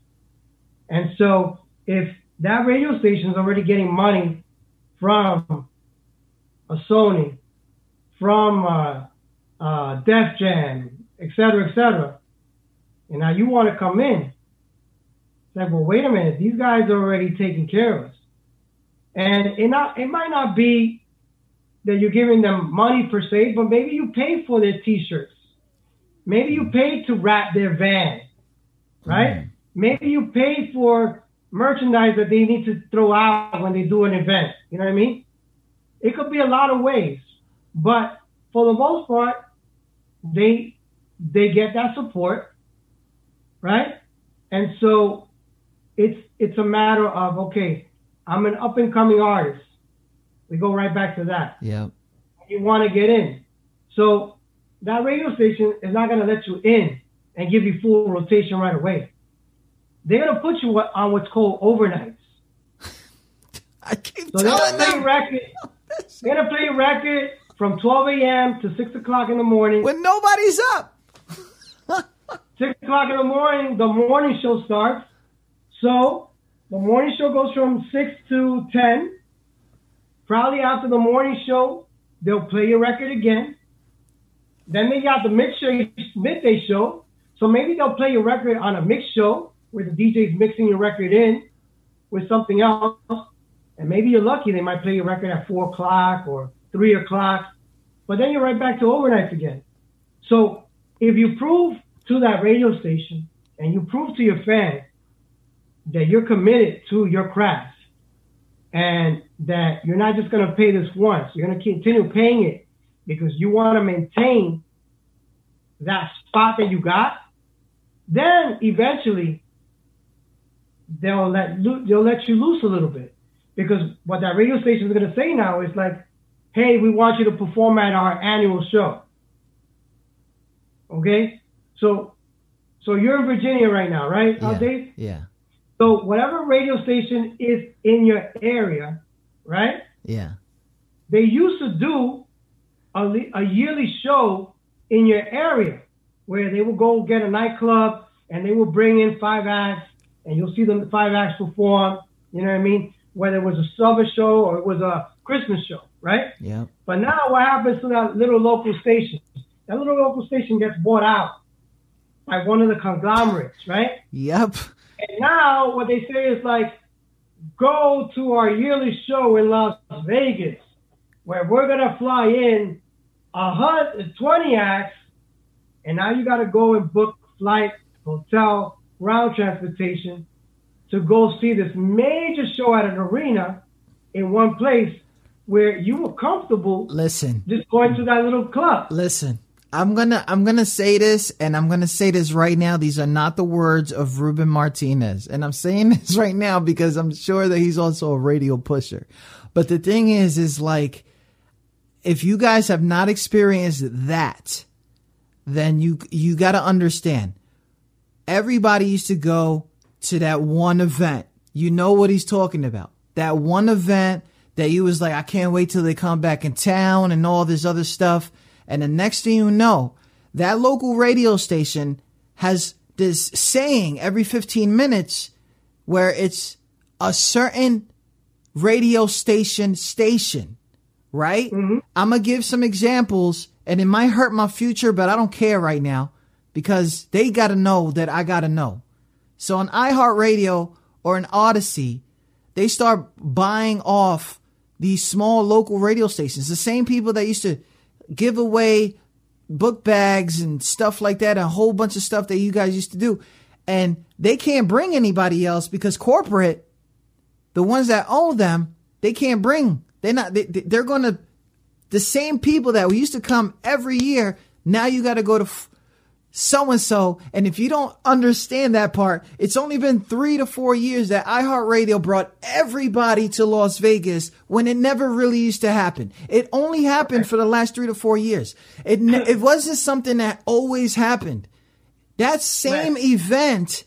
And so if that radio station is already getting money from a Sony, from uh, uh, Def Jam, et cetera, et cetera, and now you want to come in, like, well, wait a minute, these guys are already taking care of us. And it not it might not be that you're giving them money per se, but maybe you pay for their t-shirts. Maybe you pay to wrap their van, right? Mm. Maybe you pay for merchandise that they need to throw out when they do an event. You know what I mean? It could be a lot of ways, but for the most part, they they get that support, right? And so it's it's a matter of okay, I'm an up and coming artist. We go right back to that. Yeah. You want to get in, so that radio station is not going to let you in and give you full rotation right away. They're going to put you on what's called overnights. I keep So telling going to play them record. They're going to play a record from 12 a.m. to 6 o'clock in the morning. when nobody's up. Six o'clock in the morning, the morning show starts. So the morning show goes from six to ten. Probably after the morning show, they'll play your record again. Then they got the show, midday show. So maybe they'll play your record on a mix show where the DJ's mixing your record in with something else. And maybe you're lucky, they might play your record at four o'clock or three o'clock. But then you're right back to overnights again. So if you prove to that radio station and you prove to your fans that you're committed to your craft and that you're not just going to pay this once, you're going to continue paying it because you want to maintain that spot that you got, then eventually they'll let lo- they'll let you loose a little bit because what that radio station is going to say now is like, "Hey, we want you to perform at our annual show." Okay, so so you're in Virginia right now, right, Yeah. Dave? Yeah. So whatever radio station is in your area, right? Yeah. They used to do a, a yearly show in your area where they will go get a nightclub and they will bring in five acts and you'll see the five acts perform. You know what I mean? Whether it was a summer show or it was a Christmas show, right? Yeah. But now what happens to that little local station? That little local station gets bought out by one of the conglomerates, right? Yep. And now what they say is like, go to our yearly show in Las Vegas, where we're gonna fly in a hundred twenty acts, and now you got to go and book flight, hotel, ground transportation to go see this major show at an arena in one place where you were comfortable. Listen, just going to that little club. Listen, I'm gonna I'm gonna say this, and I'm gonna say this right now. These are not the words of Ruben Martinez, and I'm saying this right now because I'm sure that he's also a radio pusher. But the thing is, is like, if you guys have not experienced that, then you you got to understand. Everybody used to go to that one event. You know what he's talking about. That one event that you was like, I can't wait till they come back in town and all this other stuff. And the next thing you know, that local radio station has this saying every 15 minutes where it's a certain radio station station, right? Mm-hmm. I'm going to give some examples and it might hurt my future, but I don't care right now because they got to know that I got to know. So on iHeartRadio or an Audacy, they start buying off these small local radio stations. The same people that used to give away book bags and stuff like that, a whole bunch of stuff that you guys used to do. And they can't bring anybody else because corporate, the ones that own them, they can't bring. They're not, they, they're going to, the same people that we used to come every year, now you got to go to so and so. And if you don't understand that part, it's only been three to four years that iHeartRadio brought everybody to Las Vegas when it never really used to happen. It only happened for the last three to four years. It, it wasn't something that always happened. That same right. event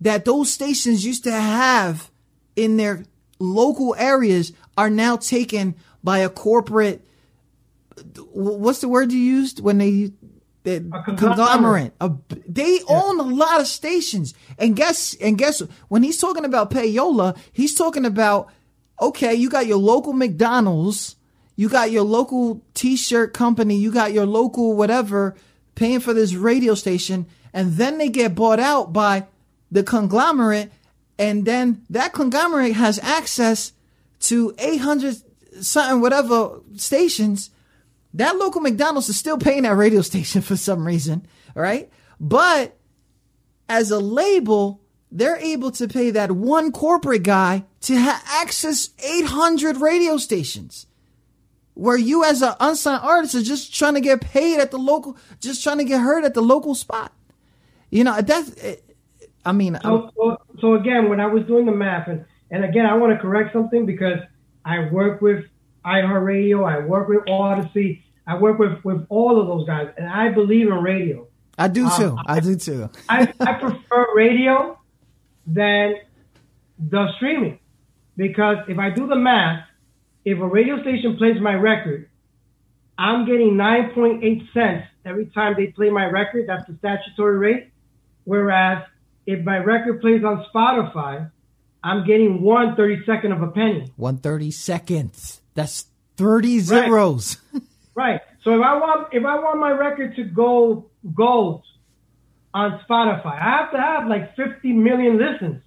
that those stations used to have in their local areas are now taken by a corporate. What's the word you used when they the a conglomerate. A, they yeah. own a lot of stations. And guess and guess when he's talking about payola, he's talking about okay, you got your local McDonald's, you got your local t-shirt company, you got your local whatever paying for this radio station, and then they get bought out by the conglomerate, and then that conglomerate has access to 800 something whatever stations that local McDonald's is still paying that radio station for some reason, right? But as a label, they're able to pay that one corporate guy to ha- access 800 radio stations. Where you as an unsigned artist are just trying to get paid at the local, just trying to get heard at the local spot. You know, that's, eh, I mean. So, so, so again, when I was doing the math, and, and again, I want to correct something because I work with iHeartRadio. I work with Audacy. I work with, with all of those guys, and I believe in radio. I do um, too. I, I, do too. I, I prefer radio than the streaming because if I do the math, if a radio station plays my record, I'm getting 9.8 cents every time they play my record. That's the statutory rate. Whereas if my record plays on Spotify, I'm getting one thirty second of a penny. One thirty seconds. That's thirty zeros. Right. right. So if I want if I want my record to go gold on Spotify, I have to have like fifty million listens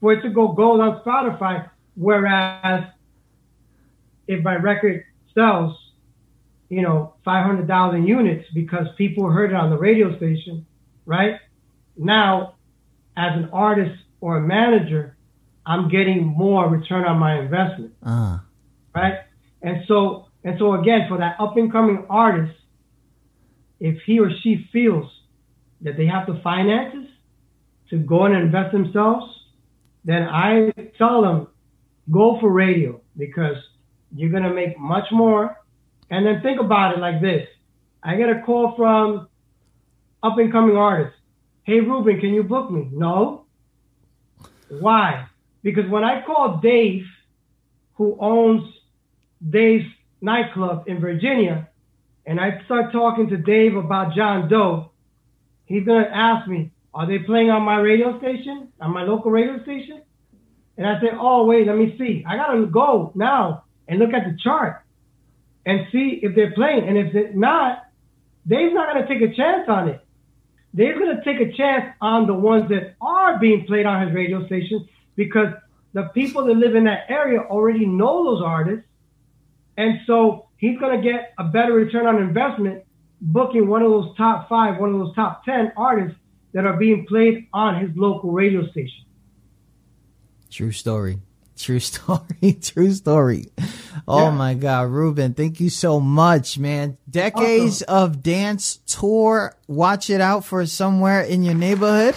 for it to go gold on Spotify. Whereas if my record sells, you know, five hundred thousand units because people heard it on the radio station, right? Now, as an artist or a manager, I'm getting more return on my investment. Uh. Right? And so and so again, for that up and coming artist, if he or she feels that they have the finances to go and invest themselves, then I tell them go for radio because you're gonna make much more. And then think about it like this. I get a call from up and coming artists. Hey Ruben, can you book me? No. Why? Because when I call Dave, who owns Dave's nightclub in Virginia, and I start talking to Dave about John Doe, he's gonna ask me, "Are they playing on my radio station, on my local radio station?" And I say, "Oh, wait, let me see. I gotta go now and look at the chart and see if they're playing. And if they're not, Dave's not gonna take a chance on it. Dave's gonna take a chance on the ones that are being played on his radio station because the people that live in that area already know those artists, and so he's going to get a better return on investment booking one of those top five, one of those top 10 artists that are being played on his local radio station. True story. True story. True story. Oh yeah. my God, Ruben, thank you so much, man. Decades awesome. of dance tour. Watch it out for somewhere in your neighborhood.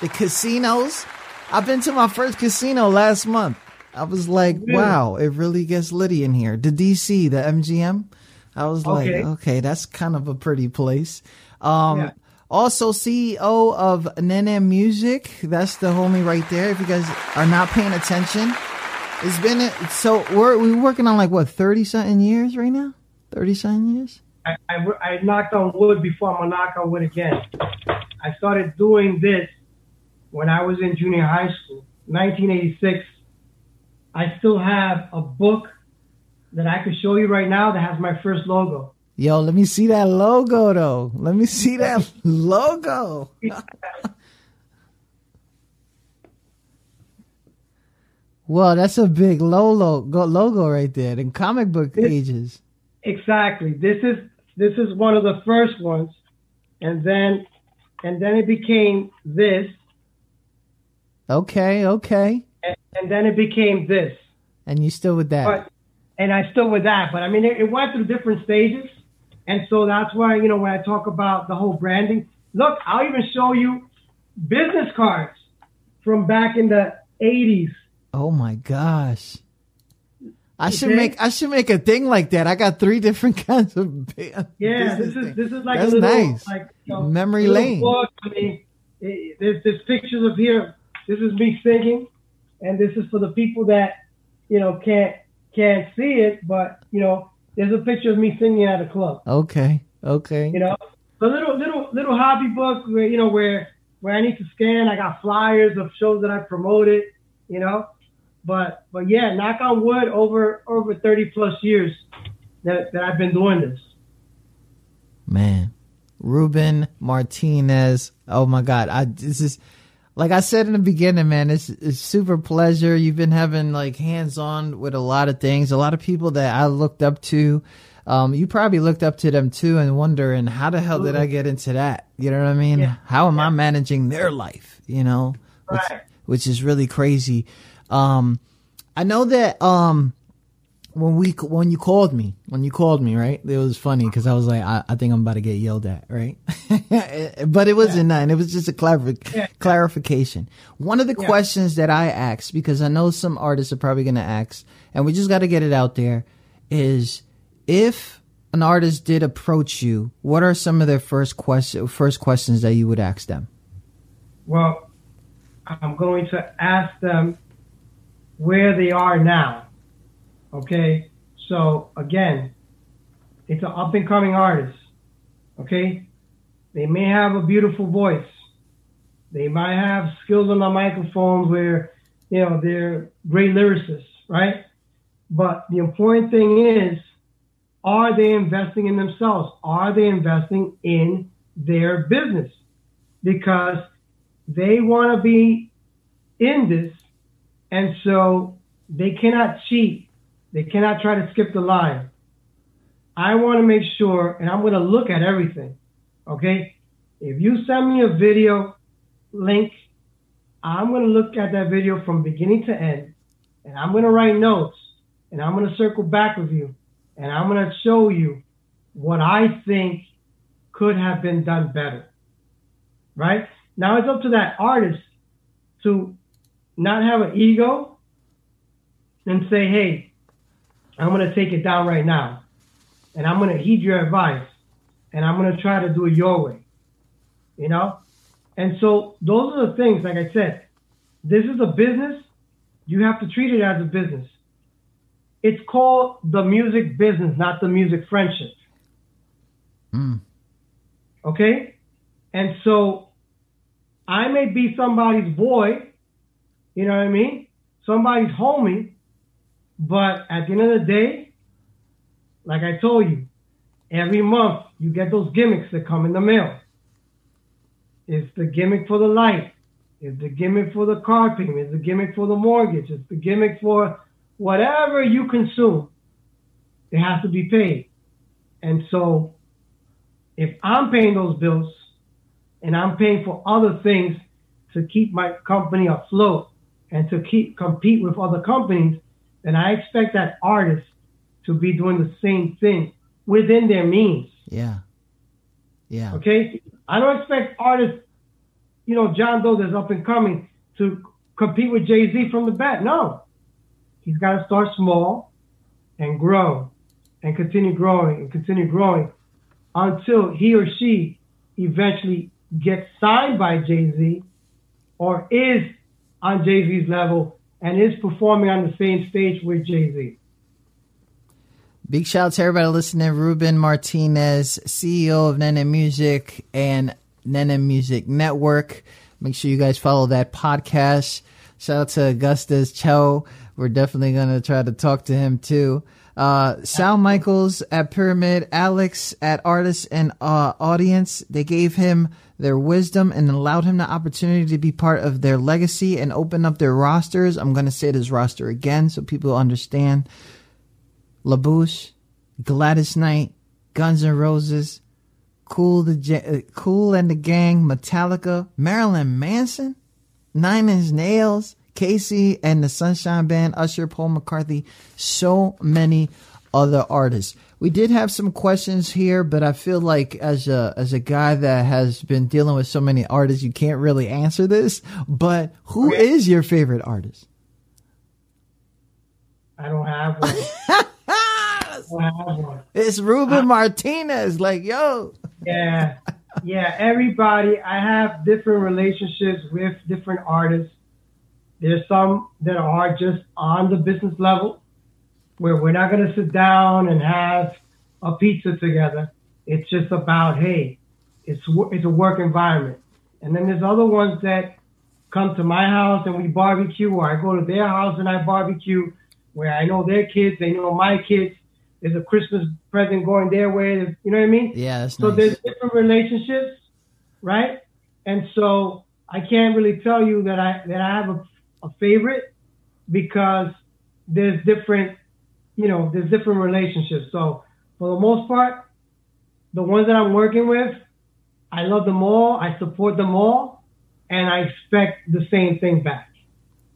The casinos. I've been to my first casino last month. I was like, wow, it really gets litty in here. The DC, the MGM. I was like, okay, okay that's kind of a pretty place. Um, yeah. Also, CEO of Nene Music. That's the homie right there. If you guys are not paying attention, it's been so we're we're working on like what thirty something years right now. Thirty something years. I, I, I knocked on wood before I'm gonna knock on wood again. I started doing this when I was in junior high school, 1986 I still have a book that I could show you right now that has my first logo. Yo, let me see that logo though. Let me see that logo. well, that's a big logo logo right there. In comic book pages. Exactly. This is this is one of the first ones, and then and then it became this. Okay. Okay and, and then it became this. And you still with that? But, and I still with that. But I mean, it, it went through different stages. And so that's why, you know, when I talk about the whole branding, look, I'll even show you business cards from back in the 80s. Oh my gosh. I should make I should make a thing like that. I got three different kinds of yeah. This is things. this is like That's a little nice. like you know, memory lane. Book. I mean, it, there's there's pictures of here. This is me singing and this is for the people that you know can't can't see it, but you know there's a picture of me singing at a club. Okay, okay. You know, a little little little hobby book where you know where where I need to scan. I got flyers of shows that I promoted. You know, but but yeah, knock on wood, over over thirty plus years that that I've been doing this. Man, Ruben Martinez. Oh my God, I this is like I said in the beginning, man, it's it's super pleasure. You've been having like hands on with a lot of things. A lot of people that I looked up to. Um, you probably looked up to them too and wondering how the hell did I get into that? You know what I mean? Yeah. How am yeah. I managing their life? You know, which, which is really crazy. Um, I know that um, when we when you called me when you called me right it was funny because i was like I, I, think i'm about to get yelled at right but it wasn't yeah. it was just a yeah. clarification one of the yeah. questions that i asked because i know some artists are probably going to ask and we just got to get it out there is if an artist did approach you what are some of their first question first questions that you would ask them well i'm going to ask them where they are now Okay, so again, it's an up and coming artist. Okay, they may have a beautiful voice. They might have skills on the microphone where you know they're great lyricists, right? But the important thing is, are they investing in themselves? Are they investing in their business? Because they want to be in this, and so they cannot cheat they cannot try to skip the line. I want to make sure, and I'm going to look at everything. Okay. If you send me a video link, I'm going to look at that video from beginning to end, and I'm going to write notes, and I'm going to circle back with you, and I'm going to show you what I think could have been done better. Right? Now it's up to that artist to not have an ego and say, hey, I'm going to take it down right now. And I'm going to heed your advice. And I'm going to try to do it your way. You know? And so those are the things, like I said, this is a business. You have to treat it as a business. It's called the music business, not the music friendship. Mm. Okay? And so I may be somebody's boy, you know what I mean? Somebody's homie, but at the end of the day, like I told you, every month you get those gimmicks that come in the mail. It's the gimmick for the light. It's the gimmick for the car payment. It's the gimmick for the mortgage. It's the gimmick for whatever you consume. It has to be paid. And so if I'm paying those bills and I'm paying for other things to keep my company afloat and to keep compete with other companies, then I expect that artist to be doing the same thing within their means. Yeah. Yeah. Okay? I don't expect artists, you know, John Doe that's up and coming to compete with Jay Z from the bat. No. He's got to start small and grow and continue growing and continue growing until he or she eventually gets signed by Jay Z or is on Jay Z's level and is performing on the same stage with Jay Z. Big shout out to everybody listening. Ruben Martinez, CEO of Nene Music and Nene Music Network. Make sure you guys follow that podcast. Shout out to Augustus Cho. We're definitely going to try to talk to him too. Uh, Sal Michaels at Pyramid, Alex at Artists and uh, Audience. They gave him their wisdom and allowed him the opportunity to be part of their legacy and open up their rosters. I'm going to say this roster again so people understand. La Bouche, Gladys Knight, Guns N' Roses, Cool the uh, Kool and the Gang, Metallica, Marilyn Manson, Nine Inch Nails, KC and the Sunshine Band, Usher, Paul McCartney, so many other artists. We did have some questions here, but I feel like as a as a guy that has been dealing with so many artists, you can't really answer this. But who okay. is your favorite artist? I don't have one. I don't have one. It's Ruben I, Martinez. Like, yo. Yeah. Yeah. Everybody, I have different relationships with different artists. There's some that are just on the business level where we're not going to sit down and have a pizza together. It's just about, hey, it's, it's a work environment. And then there's other ones that come to my house and we barbecue, or I go to their house and I barbecue, where I know their kids, they know my kids. There's a Christmas present going their way. You know what I mean? Yeah. so nice. there's different relationships, right? And so I can't really tell you that I that I have a a favorite because there's different, you know, there's different relationships. So for the most part, the ones that I'm working with, I love them all. I support them all, and I expect the same thing back.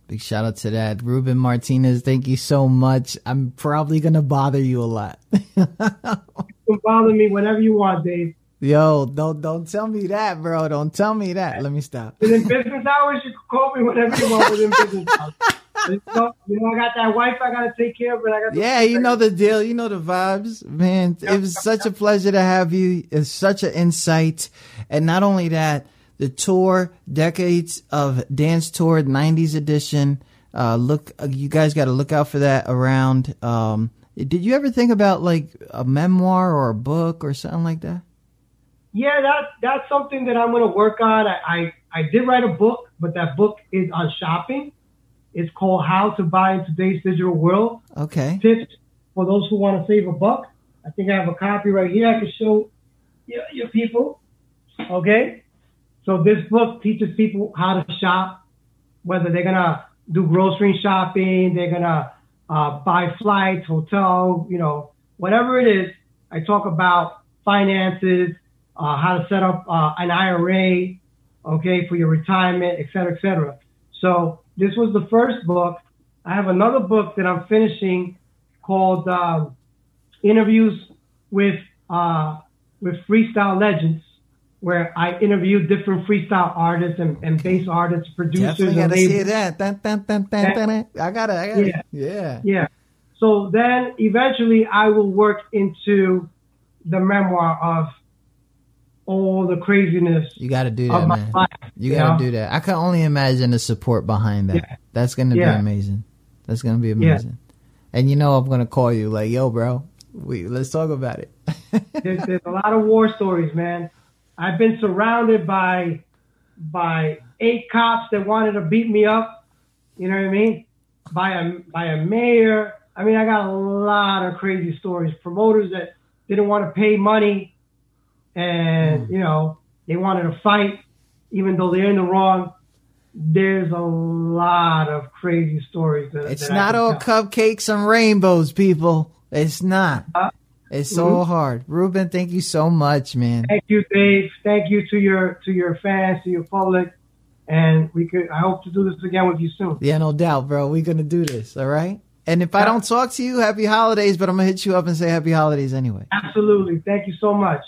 Big shout out to that. Ruben Martinez, thank you so much. I'm probably going to bother you a lot. you can bother me whenever you want, Dave. Yo, don't don't tell me that, bro. Don't tell me that. Let me stop. Within business hours, you can call me whenever you want within business hours. You know, I got that wife I gotta take care of, but I got. Yeah, you know the deal. You know the vibes, man. Yep, it was yep, such yep. a pleasure to have you. It's such an insight, and not only that, the tour, decades of dance tour, '90s edition. Uh, look, you guys got to look out for that around. Um, did you ever think about like a memoir or a book or something like that? Yeah, that that's something that I'm going to work on. I, I, I did write a book, but that book is on shopping. It's called How to Buy in Today's Digital World. Okay. Tips for those who want to save a buck. I think I have a copy right here. I can show your, you people. Okay. So this book teaches people how to shop, whether they're gonna do grocery shopping, they're gonna uh, buy flights, hotel, you know, whatever it is. I talk about finances, uh, how to set up uh, an IRA, okay, for your retirement, et cetera, et cetera. So this was the first book. I have another book that I'm finishing called uh, Interviews with uh, with Freestyle Legends, where I interview different freestyle artists and, and bass artists, producers. Definitely gotta see that. Dun, dun, dun, I got it. I got yeah. it. Yeah. Yeah. So then eventually I will work into the memoir of all the craziness. You got to do that, man. Life, you got to do that. I can only imagine the support behind that. Yeah. That's going to yeah. be amazing. That's going to be amazing. Yeah. And you know, I'm going to call you like, yo, bro, we let's talk about it. there's, there's a lot of war stories, man. I've been surrounded by by eight cops that wanted to beat me up. You know what I mean? By a by a mayor. I mean, I got a lot of crazy stories. Promoters that didn't want to pay money, and mm. you know they wanted to fight, even though they're in the wrong. There's a lot of crazy stories. That, it's that not all tell. cupcakes and rainbows, people. It's not. Uh, it's so mm-hmm. hard. Ruben, thank you so much, man. Thank you, Dave. Thank you to your to your fans, to your public. And we could I hope to do this again with you soon. Yeah, no doubt, bro. We're gonna do this, all right? And if. I don't talk to you, happy holidays, but I'm gonna hit you up and say happy holidays anyway. Absolutely. Thank you so much.